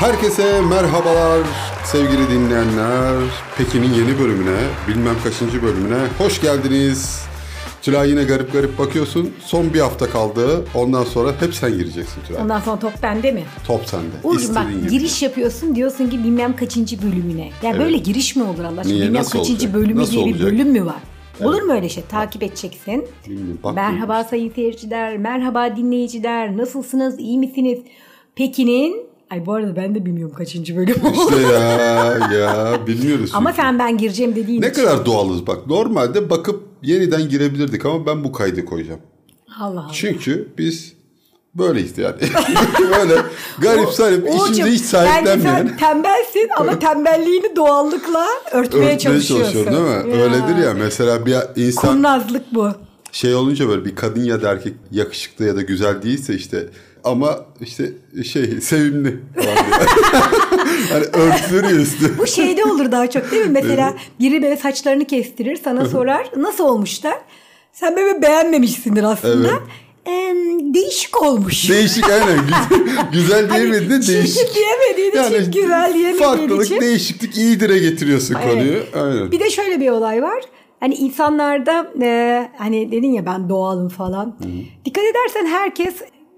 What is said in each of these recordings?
Herkese merhabalar sevgili dinleyenler. Pekin'in yeni bölümüne, bilmem kaçıncı bölümüne hoş geldiniz. Tülay yine garip garip bakıyorsun. Son bir hafta kaldı. Ondan sonra hep sen gireceksin Tülay. Ondan sonra top bende mi? Top sende. Uğurcuğum bak gibi. giriş yapıyorsun diyorsun ki bilmem kaçıncı bölümüne. Ya böyle giriş mi olur Allah aşkına? Niye? Bilmem Nasıl kaçıncı olacak? bölümü Nasıl diye bir olacak? bölüm mü var? Olur mu öyle şey? Takip edeceksin. Bilmiyorum, bak merhaba sayın seyirciler, merhaba dinleyiciler. Nasılsınız, iyi misiniz? Pekin'in... Ay bu arada ben de bilmiyorum kaçıncı bölüm oldu. İşte ya ya bilmiyoruz. Ama sen ben gireceğim dediğin Ne için. kadar doğalız bak. Normalde bakıp yeniden girebilirdik ama ben bu kaydı koyacağım. Allah Allah. Çünkü biz böyleyiz yani. Böyle garip Uğurcuğum, işimize hiç Bence sahiplenmeyen. sen tembelsin ama tembelliğini doğallıkla örtmeye Örtmeye çalışıyorsun. çalışıyorum değil mi? Öyledir ya mesela bir insan Kurnazlık bu. şey olunca böyle bir kadın ya da erkek yakışıklı ya da güzel değilse işte ama işte şey sevimli falan hani örtülür ya üstü. Bu şeyde olur daha çok değil mi? Mesela biri böyle saçlarını kestirir sana sorar nasıl olmuşlar? Sen böyle beğenmemişsindir aslında. Evet. Em, değişik olmuş. Değişik aynen. Güzel, güzel Hani değişik. Çirkin diyemediğin için güzel diyemediğin Farklılık, için. değişiklik iyi dire getiriyorsun Evet. konuyu. Aynen. Bir de şöyle bir olay var. Hani insanlarda e, hani dedin ya ben doğalım falan. Dikkat edersen herkes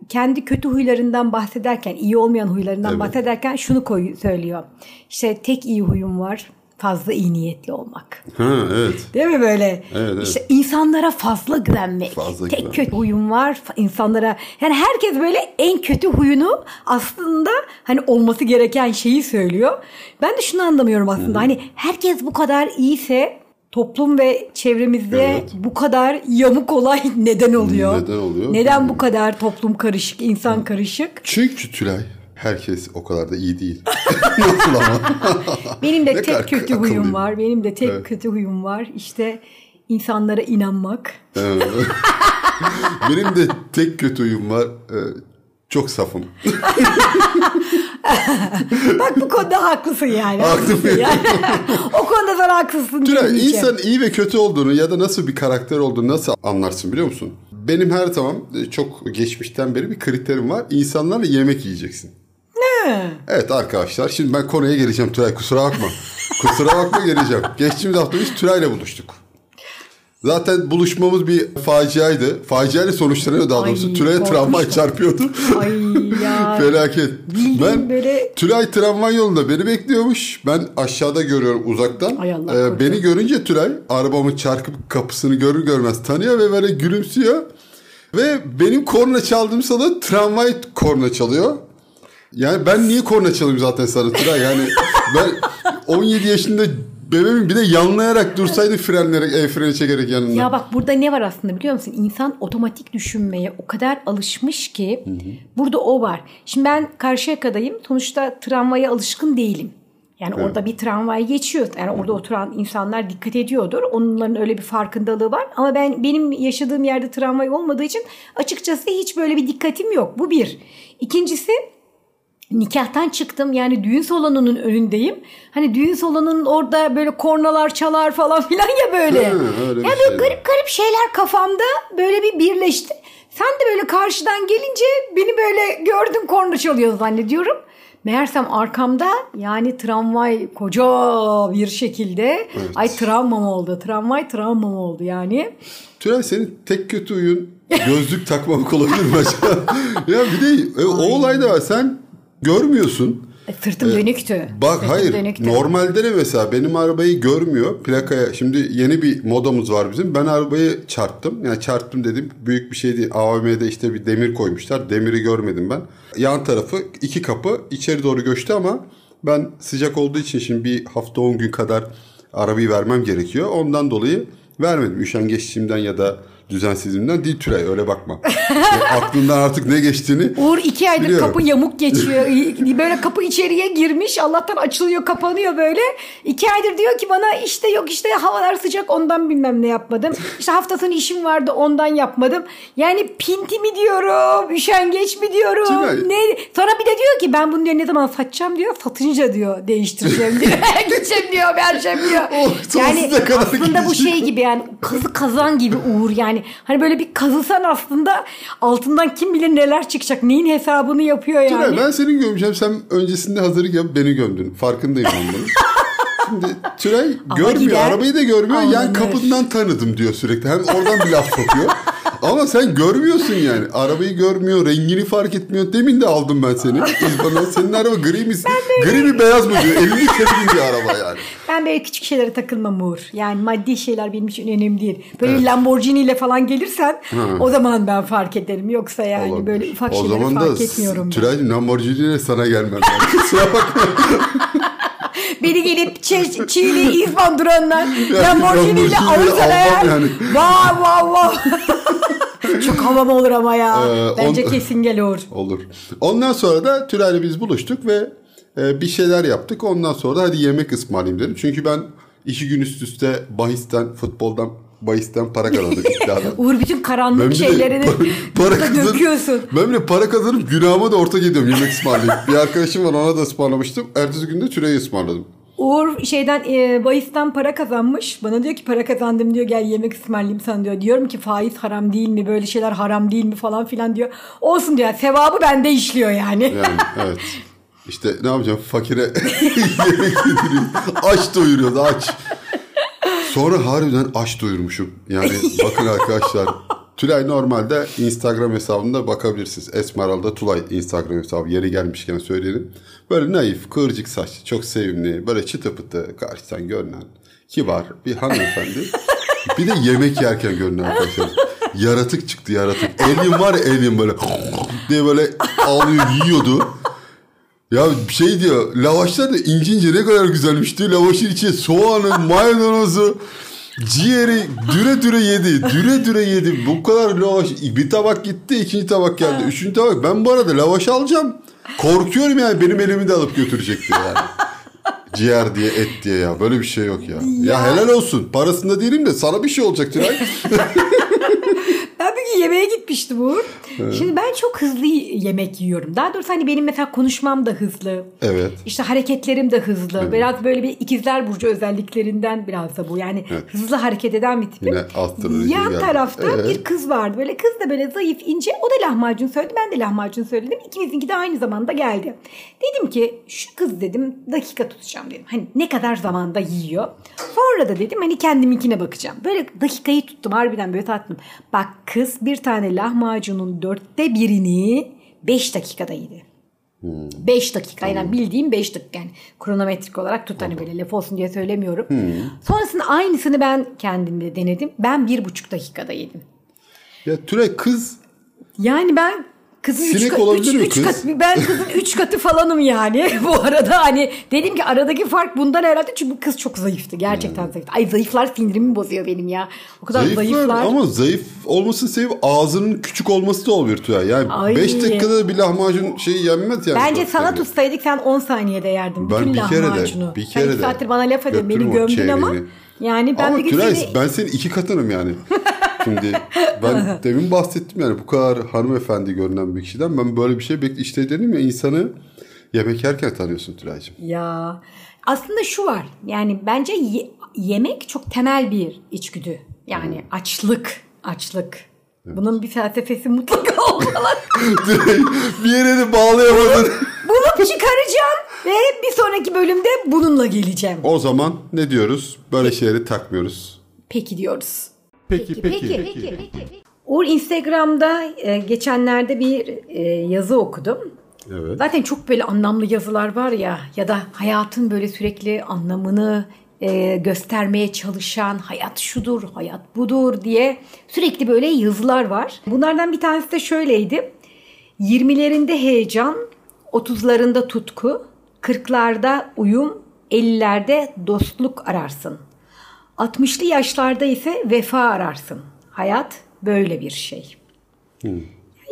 kendi kötü huylarından bahsederken, iyi olmayan huylarından Evet. bahsederken şunu koy, söylüyor. İşte tek iyi huyum var. Fazla iyi niyetli olmak. Ha evet. Değil mi böyle? Evet, evet. İşte insanlara fazla güvenmek. Fazla Tek güvenmek. kötü huyum var. İnsanlara yani herkes böyle en kötü huyunu aslında hani olması gereken şeyi söylüyor. Ben de şunu anlamıyorum aslında. Hani herkes bu kadar iyiyse toplum ve çevremizde Evet. bu kadar yamuk olay neden oluyor? Neden oluyor? Neden bu kadar toplum karışık, insan karışık? Çünkü Tülay herkes o kadar da iyi değil. Nasıl ama? Benim de Ne tek kötü akıllıyım. huyum var. Benim de tek Evet. kötü huyum var. İşte insanlara inanmak. Benim de tek kötü huyum var. Çok safım. Bak bu konuda haklısın yani. Haklısın yani. o konuda sen haklısın Tülay insan iyi ve kötü olduğunu ya da nasıl bir karakter olduğunu nasıl anlarsın biliyor musun? Benim her zaman e, çok geçmişten beri bir kriterim var. İnsanlarla yemek yiyeceksin. Evet arkadaşlar şimdi ben konuya geleceğim Tülay kusura bakma. kusura bakma geleceğim. Geçtiğimiz hafta biz Tülay'la buluştuk. Zaten buluşmamız bir faciaydı. Faciayla sonuçlanıyor daha Ay, doğrusu. Tülay'a korkmuştum. tramvay çarpıyordu. Ay ya. Felaket. Bildiğin Ben böyle- Tülay tramvay yolunda beni bekliyormuş. Ben aşağıda görüyorum uzaktan. Ay Allah Ee, beni görünce Tülay arabamın çarpıp kapısını görür görmez tanıyor ve böyle gülümsüyor. Ve benim korna çaldığım sırada tramvay korna çalıyor. Yani ben niye korna çalayım zaten sana Tülay? Yani ben 17 yaşında bebeğim bir de yanlayarak dursaydı frenleyerek, el freni çekerek yanında. Ya bak burada ne var aslında biliyor musun? İnsan otomatik düşünmeye o kadar alışmış ki burada o var. Şimdi ben Karşıyaka'dayım. Sonuçta tramvaya alışkın değilim. Yani orada bir tramvay geçiyor. Yani orada oturan insanlar dikkat ediyordur. Onların öyle bir farkındalığı var. Ama ben benim yaşadığım yerde tramvay olmadığı için açıkçası hiç böyle bir dikkatim yok. Bu bir. İkincisi nikahtan çıktım yani düğün salonunun önündeyim. Hani düğün salonunun orada böyle kornalar çalar falan filan ya böyle. Hı, öyle bir ya şey böyle garip garip şeyler kafamda böyle bir birleşti. Sen de böyle karşıdan gelince beni böyle gördün korna çalıyor zannediyorum. Meğersem arkamda yani tramvay koca bir şekilde ay travmam oldu. Tramvay travmam oldu yani. Tülay senin tek kötü huyun gözlük takmamak olabilir mi acaba? ya bir de e, o olay da var. Sen görmüyorsun. E, sırtım dönüktü. Bak Sırtım hayır dönüktü. normalde de mesela benim arabayı görmüyor plakaya. Şimdi yeni bir modamız var bizim. Ben arabayı çarptım. Yani çarptım dedim büyük bir şey değil. AVM'de işte bir demir koymuşlar. Demiri görmedim ben. Yan tarafı iki kapı içeri doğru göçtü ama ben sıcak olduğu için şimdi bir hafta 10 gün kadar arabayı vermem gerekiyor. Ondan dolayı vermedim. Üşengeçliğimden ya da düzensizliğimden değil Tülay öyle bakma. Yani aklından artık ne geçtiğini Uğur iki aydır Biliyorum. kapı yamuk geçiyor. böyle kapı içeriye girmiş. Allah'tan açılıyor kapanıyor böyle. İki aydır diyor ki bana işte yok işte havalar sıcak ondan bilmem ne yapmadım. İşte hafta sonu işim vardı ondan yapmadım. Yani pinti mi diyorum, üşengeç mi diyorum. Tülay. Ne? Sonra bir de diyor ki ben bunu diyor ne zaman satacağım diyor. Satınca diyor değiştireceğim diyor. Gideceğim diyor vereceğim diyor. Oh, yani aslında bu şey gibi yani kazı kazan gibi Uğur yani yani. Hani böyle bir kazısan aslında altından kim bilir neler çıkacak. Neyin hesabını yapıyor yani. Tülay ben senin gömeceğim. Sen öncesinde hazırlık yapıp beni gömdün. Farkındayım ben bunun. Şimdi Tülay görmüyor. gider, arabayı da görmüyor. Alınır. kapından tanıdım diyor sürekli. Hem oradan bir laf sokuyor. Ama sen görmüyorsun yani. Arabayı görmüyor, rengini fark etmiyor. Demin de aldım ben seni. İzban'a. Senin araba gri mi? Gri mi beyaz mı diyor. 50 kere bir araba yani. Ben böyle küçük şeylere takılmam Uğur. Yani maddi şeyler benim için önemli değil. Böyle bir Lamborghini ile falan gelirsen o zaman ben fark ederim. Yoksa yani Olabilir. böyle ufak o şeyleri fark da etmiyorum. Tülay'cığım Lamborghini ile sana gelmem. Kusura bakma. Beni gelip Çi- Çiğli İzban duranlar Lamborghini ile alırsan eğer yani. vav vav vav. Çok havalı olur ama ya. Ee, Bence on- kesin gel Uğur. Olur. Ondan sonra da Tülay'la biz buluştuk ve e, bir şeyler yaptık. Ondan sonra da hadi yemek ısmarlayayım dedim. Çünkü ben iki gün üst üste bahisten, futboldan, bahisten para kazandım iddiadan. Uğur bütün karanlık Ben şeylerini para, para döküyorsun. ben bir de para kazanıp günahıma da ortak ediyorum yemek ısmarlayıp. bir arkadaşım var ona da ısmarlamıştım. Ertesi gün de Tülay'ı ısmarladım. Uğur şeyden e, bahisten para kazanmış. Bana diyor ki para kazandım diyor gel yemek ısmarlayayım sana diyor. Diyorum ki faiz haram değil mi böyle şeyler haram değil mi falan filan diyor. Olsun diyor sevabı bende işliyor yani. Yani evet. İşte ne yapacağım fakire yemek yediriyor. Aç doyuruyordu aç. Sonra harbiden aç doyurmuşum. Yani bakın arkadaşlar. Tülay normalde Instagram hesabında bakabilirsiniz. Esmeralda Tulay Instagram hesabı. Yeri gelmişken söyleyelim. Böyle naif, kıvırcık saçlı, çok sevimli, böyle çıtı pıtı, karşıdan görünen, kibar bir hanımefendi. bir de yemek yerken görünen arkadaşlar. Yaratık çıktı yaratık. Alien var ya alien böyle diye böyle alıyor yiyordu. Ya şey diyor lavaşlar da ince ince ne kadar güzelmiş diyor. Lavaşın içine soğanı, maydanozu, ciğeri düre düre yedi. Düre düre yedi. Bu kadar lavaş. Bir tabak gitti ikinci tabak geldi. Üçüncü tabak. Ben bu arada lavaş alacağım. Korkuyorum yani benim elimi de alıp götürecek diyor yani. Ciğer diye et diye ya. Böyle bir şey yok ya. Ya, helal olsun. Parasında değilim de sana bir şey olacak Tülay. Gün yemeğe gitmiştim Uğur. Şimdi ben çok hızlı yemek yiyorum. Daha doğrusu hani benim mesela konuşmam da hızlı. Evet. İşte hareketlerim de hızlı. Biraz böyle bir ikizler burcu özelliklerinden biraz da bu. Yani hızlı hareket eden bir tipim. Yine astroloji Yan geldi. tarafta Evet. bir kız vardı. Böyle kız da böyle zayıf, ince. O da lahmacun söyledi. Ben de lahmacun söyledim. İkimizinki de aynı zamanda geldi. Dedim ki şu kız dedim dakika tutacağım dedim. Hani ne kadar zamanda yiyor. Sonra da dedim hani kendiminkine bakacağım. Böyle dakikayı tuttum harbiden böyle tattım. Bak kız bir tane lahmacunun dörtte birini beş dakikada yedi. 5 dakika yani bildiğim 5 dakika yani kronometrik olarak tut hani böyle laf olsun diye söylemiyorum. Sonrasında aynısını ben kendimde denedim. Ben bir buçuk dakikada yedim. Ya Tülay kız Yani ben kızın üç, Sinek kat, olabilir üç, mi üç kız? kat, ben kızın üç katı falanım yani bu arada hani dedim ki aradaki fark bundan herhalde çünkü kız çok zayıftı gerçekten zayıftı. Ay zayıflar sinirimi bozuyor benim ya. O kadar Zayıflar, zayıflar. ama zayıf olmasının sebebi ağzının küçük olması da olabilir Tülay. Yani Ay. 5 dakikada bir lahmacun şeyi yenmez yani. Bence sana Yani. tutsaydık sen 10 saniyede yerdin Ben bütün bir kere de, bir sen kere iki de. saattir bana laf ediyorsun beni gömdün ama. Yani ben Ama bir gün Tülay seni ben senin iki katınım yani. Şimdi ben demin bahsettim yani bu kadar hanımefendi görünen bir kişiden ben böyle bir şey bekle işte dedim ya insanı yemek yerken tanıyorsun Tülay'cığım. Ya aslında şu var yani bence ye- yemek çok temel bir içgüdü. Yani açlık, açlık. Bunun bir felsefesi mutlaka olmalı. Bir yere de bağlayamadın. Bunu çıkaracağım ve bir sonraki bölümde bununla geleceğim. o zaman ne diyoruz? Böyle şeyleri takmıyoruz. Peki diyoruz. Peki peki. Uğur Instagram'da e, geçenlerde bir e, yazı okudum. Evet. Zaten çok böyle anlamlı yazılar var ya ya da hayatın böyle sürekli anlamını e, göstermeye çalışan hayat şudur, hayat budur diye sürekli böyle yazılar var. Bunlardan bir tanesi de şöyleydi. 20'lerinde heyecan, 30'larında tutku, 40'larda uyum, 50'lerde dostluk ararsın. 60'lı yaşlarda ise vefa ararsın. Hayat böyle bir şey.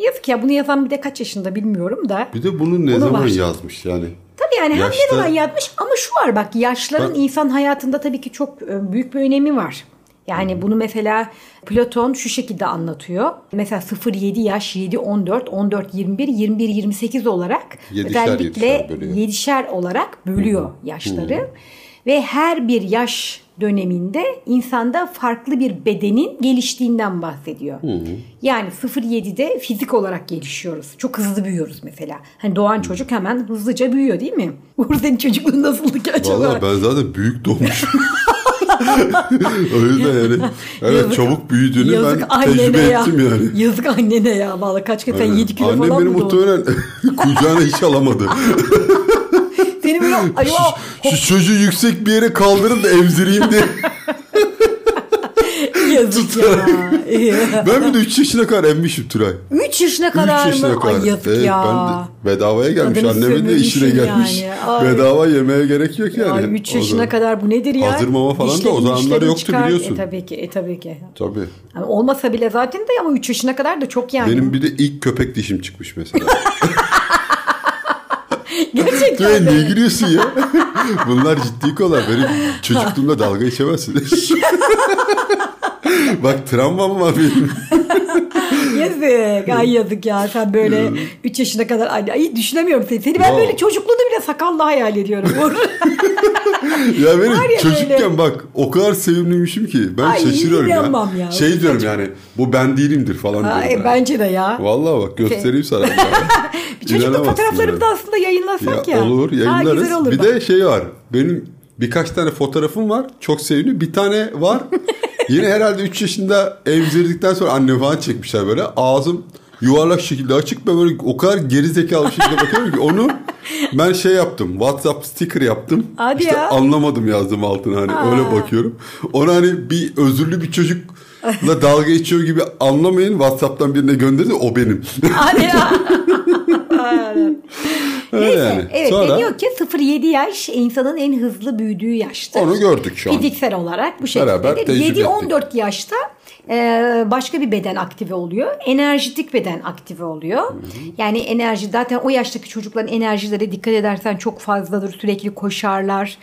Yazık ya bunu yazan bir de kaç yaşında bilmiyorum da. Bir de bunu ne Onu zaman var. yazmış yani? Tabii yani hem Yaşta- ne zaman yazmış ama şu var bak yaşların Ben- insan hayatında tabii ki çok e, büyük bir önemi var. Yani bunu mesela Platon şu şekilde anlatıyor. Mesela 0-7 yaş, 7-14, 14-21, 21-28 olarak Yedişer özellikle yedişer olarak bölüyor yaşları. ve her bir yaş döneminde insanda farklı bir bedenin geliştiğinden bahsediyor. Yani 0-7'de fizik olarak gelişiyoruz. Çok hızlı büyüyoruz mesela. Hani doğan çocuk hemen hızlıca büyüyor değil mi? Uğur senin çocukluğun nasıldı ki acaba? Valla ben zaten büyük doğmuşum. o yüzden yani evet Yazık- çabuk büyüdüğünü Yazık ben tecrübe ya. ettim yani. Yazık annene ya. Vallahi kaç kere sen Evet. 7 kilo Annem falan beni mı doğdun? muhtemelen kucağına hiç alamadı. Seni böyle acaba Şu çocuğu yüksek bir yere kaldırın da emzireyim diye. yazık ya. Ben bir de 3 yaşına kadar emmişim Tülay. 3 yaşına 3 kadar yaşına mı? kadar. Ay yazık Evet, ya. Ben de bedavaya gelmiş. Adını Annemin de işine gelmiş. yani. Ay. Bedava yemeye gerek yok yani. Ay 3 O yaşına kadar bu nedir ya? Hazır mama falan da o Dişlerin, zamanlar dişlerin yoktu çıkar. biliyorsun. E tabii ki, e tabii ki. Tabii. Yani olmasa bile zaten de ama 3 yaşına kadar da çok yani. Benim bir de ilk köpek dişim çıkmış mesela. Gerçekten de. niye gülüyorsun ya? Bunlar ciddi konular. Benim çocukluğumda dalga geçemezsin. Bak travmam var benim. Yazık. Ay yazık ya. Sen böyle 3 yaşına kadar ay, ay düşünemiyorum seni. Seni ben Ya. böyle çocukluğunu bile sakallı hayal ediyorum. Ya benim Var ya çocukken böyle. bak o kadar sevimliymişim ki ben Ay, şaşırıyorum ya. ya. Şey diyorum yani bu ben değilimdir falan Ha, diyorum. yani. bence de ya. Vallahi bak göstereyim sana. çocukluk İnanamazsın fotoğraflarımı da yani. aslında yayınlasak ya. Ya, olur Ha, yayınlarız. güzel olur bir bak. de şey var. Benim birkaç tane fotoğrafım var. Çok sevimli. Bir tane var. Yine herhalde 3 yaşında emzirdikten sonra annem falan çekmişler böyle. Ağzım yuvarlak şekilde açık ve böyle o kadar geri zekalı bir şekilde bakıyorum ki onu ben şey yaptım. WhatsApp sticker yaptım. Hadi işte ya. anlamadım yazdım altına hani Aa. öyle bakıyorum. Onu hani bir özürlü bir çocukla dalga geçiyor gibi anlamayın. WhatsApp'tan birine gönderdi o benim. Hadi ya. Öyle Neyse, yani. evet Sonra deniyor ki 0-7 yaş insanın en hızlı büyüdüğü yaştır. onu gördük şu an. Fiziksel olarak bu şekilde. tecrübe 7-14 yaşta e, başka bir beden aktive oluyor. Enerjitik beden aktive oluyor. Yani enerji zaten o yaştaki çocukların enerjileri dikkat edersen çok fazladır. Sürekli koşarlar.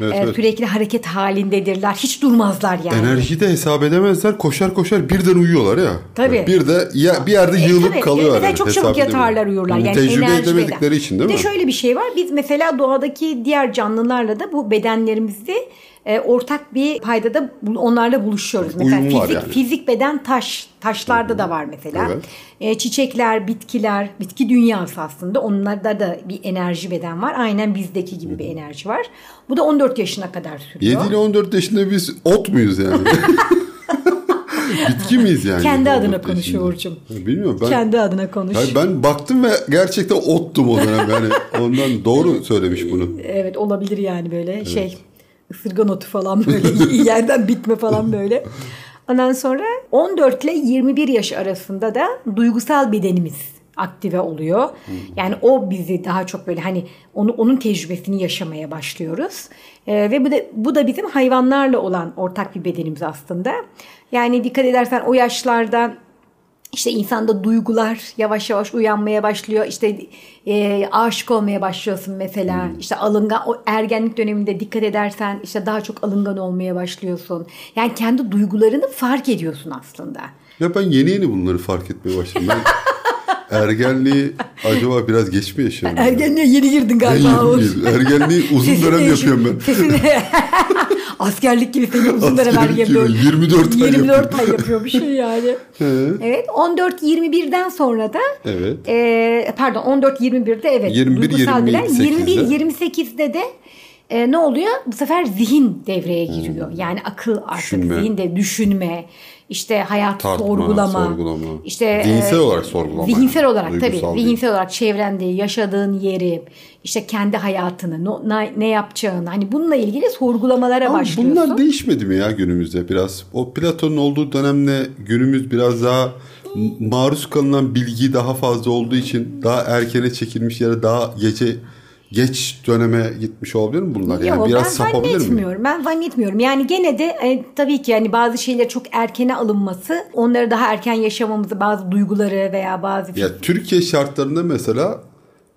Evet, e, evet. Sürekli hareket halindedirler. Hiç durmazlar yani. Enerjiyi de hesap edemezler. Koşar koşar birden uyuyorlar ya. Tabii. Bir de ya, bir yerde E, yığılıp tabii, kalıyorlar. Yani, çok çabuk yatarlar. Hı, Yani Tecrübe enerji edemedikleri için değil bir mi? de şöyle bir şey var. Biz mesela doğadaki diğer canlılarla da bu bedenlerimizi e, ortak bir paydada onlarla buluşuyoruz. Mesela Uyum fizik, yani. fizik beden taş. Taşlarda da var mesela. Evet. E, çiçekler, bitkiler, bitki dünyası aslında. Onlarda da bir enerji beden var. Aynen bizdeki gibi bir enerji var. Bu da 14 yaşına kadar sürüyor. 7 ile 14 yaşında biz ot muyuz yani? Bitki miyiz yani? Kendi 14 adına konuşuyor Uğur'cum. Bilmiyorum ben. Kendi adına konuş. Hayır, ben baktım ve gerçekten ottum o dönem. Yani ondan doğru söylemiş bunu. Evet olabilir yani böyle şey ısırgan otu falan böyle yerden bitme falan böyle. Ondan sonra 14 ile 21 yaş arasında da duygusal bedenimiz aktive oluyor. Yani o bizi daha çok böyle hani onu onun tecrübesini yaşamaya başlıyoruz. Ee, ve bu da bu da bizim hayvanlarla olan ortak bir bedenimiz aslında. Yani dikkat edersen o yaşlarda işte insanda duygular yavaş yavaş uyanmaya başlıyor. İşte e, aşık olmaya başlıyorsun mesela. İşte alıngan o ergenlik döneminde dikkat edersen işte daha çok alıngan olmaya başlıyorsun. Yani kendi duygularını fark ediyorsun aslında. Ya ben yeni yeni bunları fark etmeye başladım. Ben ergenliği acaba biraz geç mi yaşıyorum? ya? Ergenliğe yeni girdin Ben galiba. yeni Uğur. girdim. Ergenliği uzun dönem değişik. yapıyorum ben. askerlik gibi seni uzun dönem böyle 24 ay 24 yapıyorum. ay yapıyor bir şey yani. evet 14-21'den sonra da Evet. e, pardon 14-21'de evet 21, duygusal bilen 28'de. 21-28'de de e, ne oluyor? Bu sefer zihin devreye giriyor. Yani akıl artık Hmm. Düşünme. zihinde düşünme, işte hayat Tartma, sorgulama, sorgulama. işte Zihinsel e, olarak sorgulama Zihinsel yani. olarak tabii. Duygusal değil. Zihinsel olarak çevrende yaşadığın yeri, işte kendi hayatını, ne, ne yapacağını hani bununla ilgili sorgulamalara Ama başlıyorsun. bunlar değişmedi mi ya günümüzde biraz? O Platon'un olduğu dönemle günümüz biraz daha maruz kalınan bilgi daha fazla olduğu için daha erkene çekilmiş da daha gece geç döneme gitmiş olabilir mi bunlar? Yani Yo, biraz ben sapabilir mi? zannetmiyorum. Ben zannetmiyorum. Yani gene de e, tabii ki yani bazı şeyler çok erkene alınması, onları daha erken yaşamamızı, bazı duyguları veya bazı Ya Türkiye şartlarında mesela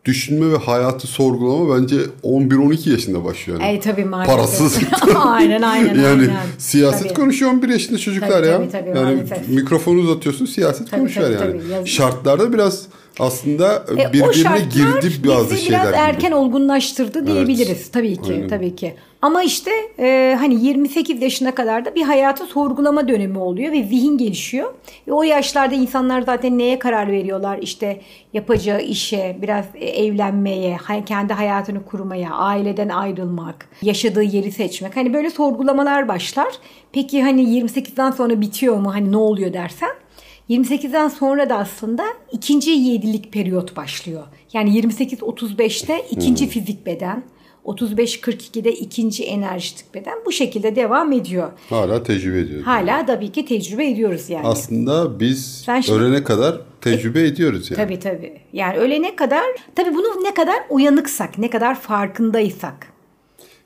düşünme ve hayatı sorgulama bence 11-12 yaşında başlıyor. Yani. E tabii maalesef. Parasız. aynen aynen yani aynen. siyaset Tabii. konuşuyor 11 yaşında çocuklar Tabii, ya. tabii, tabii, yani maalesef. mikrofonu uzatıyorsun siyaset Tabii, konuşuyor tabii, yani. tabii. Şartlarda biraz Aslında E, birbirine girdi bazı şeyler. biraz gibi. erken olgunlaştırdı diyebiliriz tabii ki Aynen. tabii ki. Ama işte e, hani 28 yaşına kadar da bir hayatı sorgulama dönemi oluyor ve zihin gelişiyor. Ve o yaşlarda insanlar zaten neye karar veriyorlar? İşte yapacağı işe, biraz e, evlenmeye, kendi hayatını kurmaya, aileden ayrılmak, yaşadığı yeri seçmek. Hani böyle sorgulamalar başlar. Peki hani 28'den sonra bitiyor mu? Hani ne oluyor dersen 28'den sonra da aslında ikinci yedilik periyot başlıyor. Yani 28-35'te ikinci fizik beden, 35-42'de ikinci enerjitik beden bu şekilde devam ediyor. Hala tecrübe ediyoruz. Hala tabii ki tecrübe ediyoruz yani. Aslında biz Sen şimdi- ölene kadar tecrübe ediyoruz yani. Tabii tabii. Yani ölene kadar tabii bunu ne kadar uyanıksak, ne kadar farkındaysak.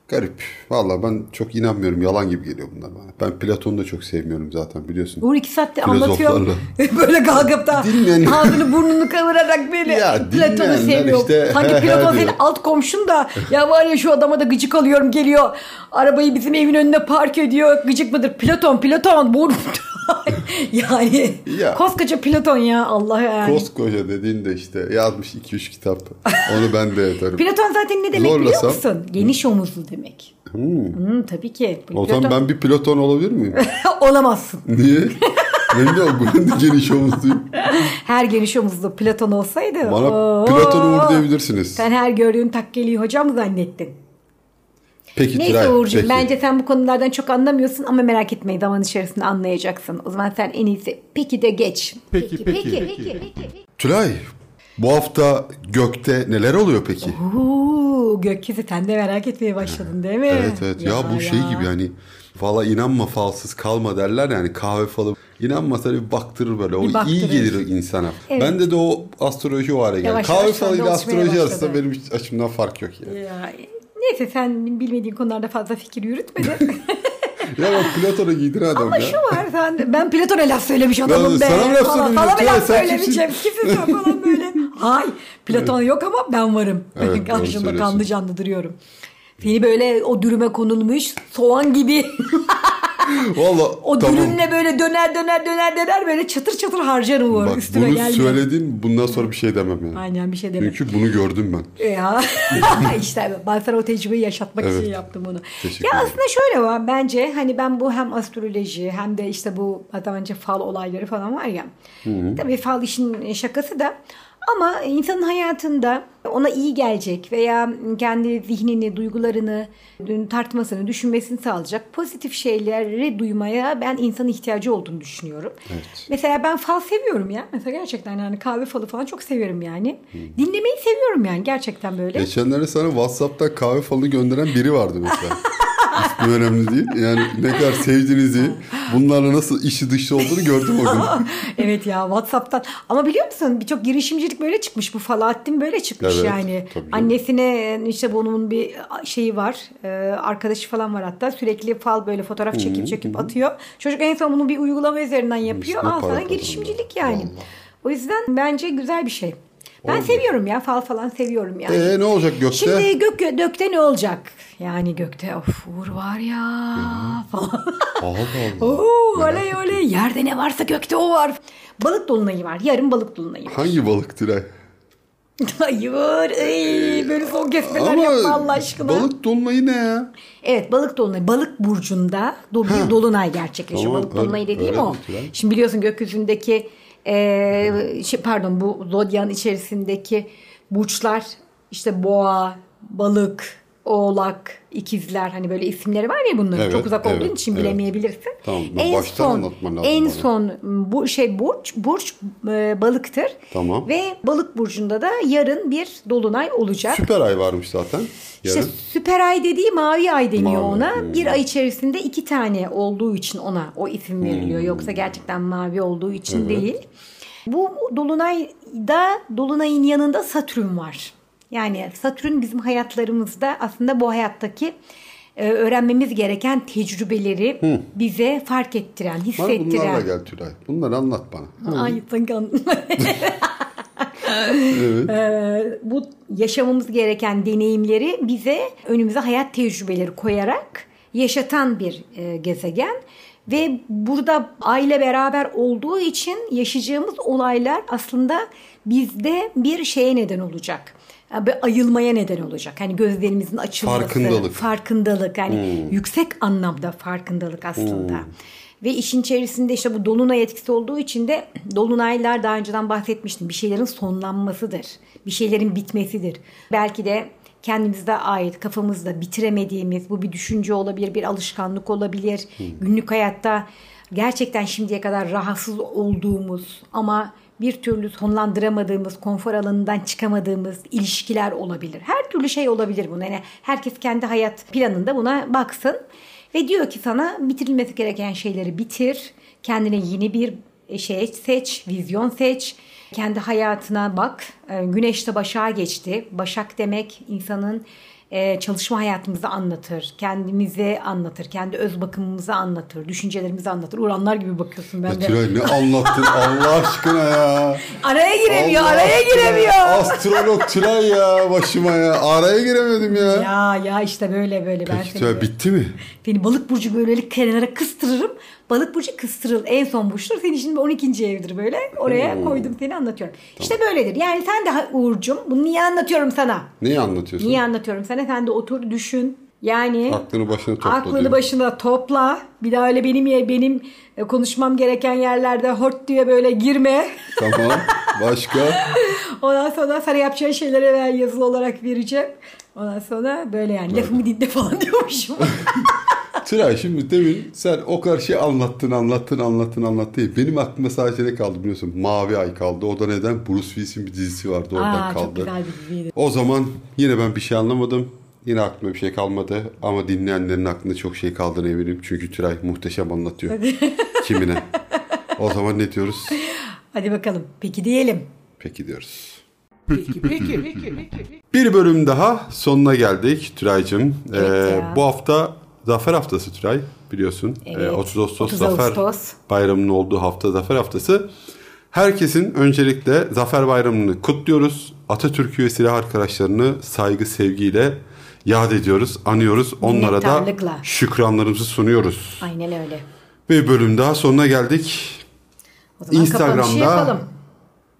Garip. Valla ben çok inanmıyorum. Yalan gibi geliyor bunlar bana. Ben Platon'u da çok sevmiyorum zaten biliyorsun. Uğur iki saatte anlatıyor. böyle kalkıp da Dinleyen- ağzını burnunu kıvırarak böyle Ya Platon'u seviyor. işte, Sanki he he Platon diyor. senin alt komşun da ya var ya şu adama da gıcık alıyorum geliyor. Arabayı bizim evin önüne park ediyor. Gıcık mıdır? Platon, Platon. Bu yani Ya. koskoca Platon ya Allah yani. Koskoca dediğin de işte yazmış 2-3 kitap. Onu ben de yatarım. Platon zaten ne demek biliyor Zorlasam- musun? Geniş omuzlu demek. Hmm, tabii ki. o zaman ben bir Platon olabilir miyim? Olamazsın. Niye? ben de ben de geniş omuzluyum. Her geniş omuzlu Platon olsaydı. Bana oo. Platon Uğur diyebilirsiniz. Sen her gördüğün takkeliyi hocam zannettin? Peki Neyse Tülay, Uğurcuğum peki. bence sen bu konulardan çok anlamıyorsun ama merak etmeyin zaman içerisinde anlayacaksın. O zaman sen en iyisi peki de geç. Peki, peki, peki. Tülay bu hafta gökte neler oluyor peki? Uuu gökyüzü sen de merak etmeye başladın değil mi? Evet evet ya, bu şey gibi yani fala inanma falsız kalma derler yani kahve falı inanmasa bir baktırır böyle o Bir baktırır. iyi gelir insana. Evet. Bende de o astroloji o hale geldi. Kahve yavaş falı ile sende oluşmaya astroloji arasında benim açımdan fark yok ya. Ya, neyse sen bilmediğin konularda fazla fikir yürütme de. ya bak Platon'a giydin adam Ama ya. şu var sen ben Platon'a laf söylemiş adamım Ben be. sana laf falan. söylemişim? Sana laf söylemeyeceğim. Kimsin sen falan böyle. Hay Platon yok ama ben varım. Evet, söylüyorsun. kanlı canlı duruyorum. Seni böyle o dürüme konulmuş soğan gibi Valla o tamam. dürümle böyle döner döner döner döner böyle çatır çatır harcarım Uğur Bak üstüme bunu gelme. söyledin bundan sonra bir şey demem yani. Aynen bir şey demek. Çünkü bunu gördüm ben. Ya işte ben sana o tecrübeyi yaşatmak Evet. için yaptım bunu. Teşekkür ya ederim. aslında şöyle var bence hani ben bu hem astroloji hem de işte bu hatta önce fal olayları falan var ya. Tabii fal işin şakası da ama insanın hayatında ona iyi gelecek veya kendi zihnini, duygularını tartmasını, düşünmesini sağlayacak pozitif şeyleri duymaya ben insanın ihtiyacı olduğunu düşünüyorum. Evet. Mesela ben fal seviyorum ya. Mesela gerçekten yani kahve falı falan çok seviyorum yani. Dinlemeyi seviyorum yani gerçekten böyle. Geçenlerde sana Whatsapp'ta kahve falı gönderen biri vardı mesela. İsmi önemli değil. Yani ne kadar sevdiğinizi, bunlarla nasıl işi dışı olduğunu gördüm o gün. evet ya WhatsApp'tan. Ama biliyor musun birçok girişimcilik böyle çıkmış. Bu Falahattin böyle çıkmış Evet, yani. Annesine işte bunun bir şeyi var. e, arkadaşı falan var hatta. Sürekli fal böyle fotoğraf çekip çekip atıyor. Çocuk en son bunu bir uygulama üzerinden yapıyor. Para sana girişimcilik yani. Vallahi. O yüzden bence güzel bir şey. Ben Oldu. seviyorum ya fal falan seviyorum yani. Ee ne olacak gökte? Şimdi gök gökte ne olacak? Yani gökte of Uğur var ya falan. Allah Allah. Oo, oley oley. Yerde ne varsa gökte o var. Balık dolunayı var. Yarın balık dolunayı var. Hangi balık Tülay? Hayır. ey, böyle son kesmeler yapma Allah aşkına. balık dolunayı ne ya? Evet balık dolunayı. Balık burcunda do- bir dolunay gerçekleşiyor. Tamam, balık dolunayı öyle- dediğim öyle o. mi Tülay? Şimdi biliyorsun gökyüzündeki e, şey, pardon bu zodyan içerisindeki burçlar işte boğa, balık, oğlak, ikizler hani böyle isimleri var ya bunların Evet, çok uzak olduğun evet, için evet. bilemeyebilirsin. Tamam, en baştan son anlatman lazım en bana. son bu şey burç burç e, balıktır. Tamam. Ve balık burcunda da yarın bir dolunay olacak. Süper ay varmış zaten. İşte süper ay dediği mavi ay deniyor Mavi, ona. hmm. Bir ay içerisinde iki tane olduğu için ona o isim veriliyor. Yoksa gerçekten mavi olduğu için değil. Bu dolunayda dolunayın yanında Satürn var. Yani Satürn bizim hayatlarımızda aslında bu hayattaki e, öğrenmemiz gereken tecrübeleri bize fark ettiren, Bana hissettiren. bunlarla gel Tülay. Bunları anlat bana. Ay sakın. Ee, bu yaşamamız gereken deneyimleri bize önümüze hayat tecrübeleri koyarak yaşatan bir e, gezegen Ve burada aile beraber olduğu için yaşayacağımız olaylar aslında bizde bir şeye neden olacak. Bir ayılmaya neden olacak. Hani gözlerimizin açılması. Farkındalık. Farkındalık. Yani yüksek anlamda farkındalık aslında. Ve işin içerisinde işte bu dolunay etkisi olduğu için de dolunaylar daha önceden bahsetmiştim. Bir şeylerin sonlanmasıdır. Bir şeylerin bitmesidir. Belki de kendimizde ait, kafamızda bitiremediğimiz bu bir düşünce olabilir, bir alışkanlık olabilir. Günlük hayatta gerçekten şimdiye kadar rahatsız olduğumuz ama bir türlü sonlandıramadığımız, konfor alanından çıkamadığımız ilişkiler olabilir. Her türlü şey olabilir buna. Yani herkes kendi hayat planında buna baksın. Ve diyor ki sana bitirilmesi gereken şeyleri bitir. Kendine yeni bir şey seç, vizyon seç. Kendi hayatına bak. Ee, Güneş de Başak'a geçti. Başak demek insanın e, çalışma hayatımızı anlatır. Kendimizi anlatır. Kendi öz bakımımızı anlatır. Düşüncelerimizi anlatır. Uranlar gibi bakıyorsun ben Ya de. Tülay ne anlattın Allah aşkına ya. Araya giremiyor, Allah araya aşkına. giremiyor. Astrolog Tülay ya başıma ya. Araya giremedim ya. Ya ya işte böyle böyle ben Peki seni, Tülay bitti mi? seni balık burcu böylelik kenara kıstırırım. Balık burcu kıstırıl en son burçtur. Senin şimdi 12. evdir böyle. Oraya Hmm. koydum seni anlatıyorum. İşte böyledir. Yani sen de Uğur'cum bunu niye anlatıyorum sana? Neyi anlatıyorsun? Niye anlatıyorum sana? Sen de otur düşün. Yani Aklını başına topla aklını diyor. başına topla. Bir daha öyle benim benim e, konuşmam gereken yerlerde hort diye böyle girme. Tamam. Başka? Ondan sonra sana yapacağın şeylere ben yazılı olarak vereceğim. Ondan sonra böyle yani lafımı dinle falan diyormuşum. Tülay şimdi demin sen o kadar şey anlattın anlattın anlattın anlattın. Benim aklıma sadece ne kaldı biliyorsun? Mavi Ay kaldı. O da neden? Bruce Willis'in bir dizisi vardı oradan Aa, kaldı. çok güzel bir diziydi. O zaman yine ben bir şey anlamadım. Yine aklıma bir şey kalmadı. Ama dinleyenlerin aklında çok şey kaldığını eminim. Çünkü Tülay muhteşem anlatıyor. Kimine. O zaman ne diyoruz? Hadi bakalım. Peki diyelim. Peki diyoruz. Peki peki peki. Bir bölüm daha sonuna geldik Tülay'cığım. Evet Ee, ya. bu hafta Zafer Haftası Tülay biliyorsun. Evet. Ee, 30 Ağustos 30 Zafer Ağustos. Bayramı'nın olduğu hafta Zafer Haftası. Herkesin öncelikle Zafer Bayramı'nı kutluyoruz. Atatürk ve silah arkadaşlarını saygı sevgiyle yad ediyoruz, anıyoruz. Onlara da şükranlarımızı sunuyoruz. Aynen öyle. Bir bölüm daha sonuna geldik. O zaman kapanışı Instagram'da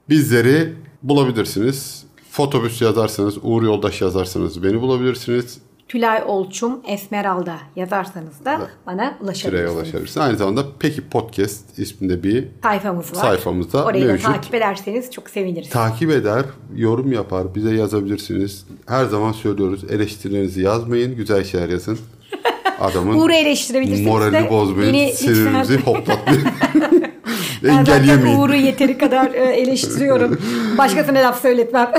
bizleri bulabilirsiniz. Fotobüs yazarsanız, Uğur Yoldaş yazarsanız beni bulabilirsiniz. Tülay Olçum Esmeralda yazarsanız da bana Şuraya ulaşabilirsiniz. ulaşabilirsiniz. Aynı zamanda Peki Podcast isminde bir Sayfamız var. Sayfamızda Orayı mevcut. da takip ederseniz çok seviniriz. takip eder, yorum yapar, bize yazabilirsiniz. Her zaman söylüyoruz eleştirilerinizi yazmayın, güzel şeyler yazın. Adamın Uğur'u eleştirebilirsiniz moralini bozmayın, beni sinirimizi lütfen- hoplatmayın. Engellemeyin. Uğur'u yeteri kadar e, eleştiriyorum. Başkasına laf söyletmem.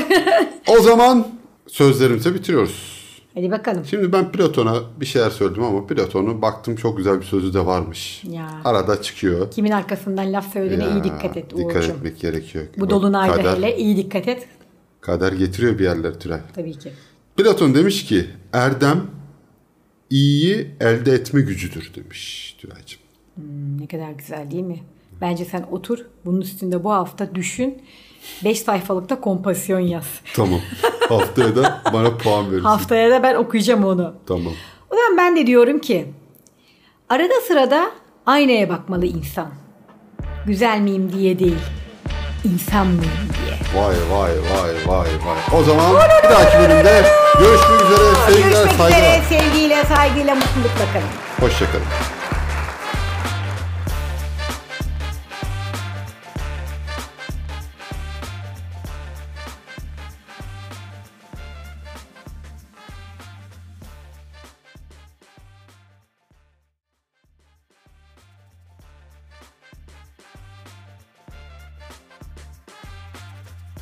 O zaman sözlerimizi bitiriyoruz. Hadi bakalım. Şimdi ben Platon'a bir şeyler söyledim ama Platon'u baktım çok güzel bir sözü de varmış. Ya. Arada çıkıyor. Kimin arkasından laf söylediğine Ya, iyi dikkat et Dikkat Uğur'cum. etmek gerekiyor. Bu dolunayda kader, hele iyi dikkat et. Kader getiriyor bir yerler Tülay. Tabii ki. Platon demiş ki erdem iyiyi elde etme gücüdür demiş Tülay'cığım. Ne kadar güzel değil mi? Bence sen otur bunun üstünde bu hafta düşün. 5 sayfalıkta kompasyon yaz. Tamam. Haftaya da bana puan verirsin. Haftaya da ben okuyacağım onu. Tamam. O zaman ben de diyorum ki arada sırada aynaya bakmalı insan. Güzel miyim diye değil. insan mıyım diye. Vay vay vay vay vay. O zaman bir dahaki bölümde görüşmek üzere. Sevgiler, Görüşmek saygılar. üzere sevgiyle, saygıyla, mutlulukla kalın. Hoşçakalın.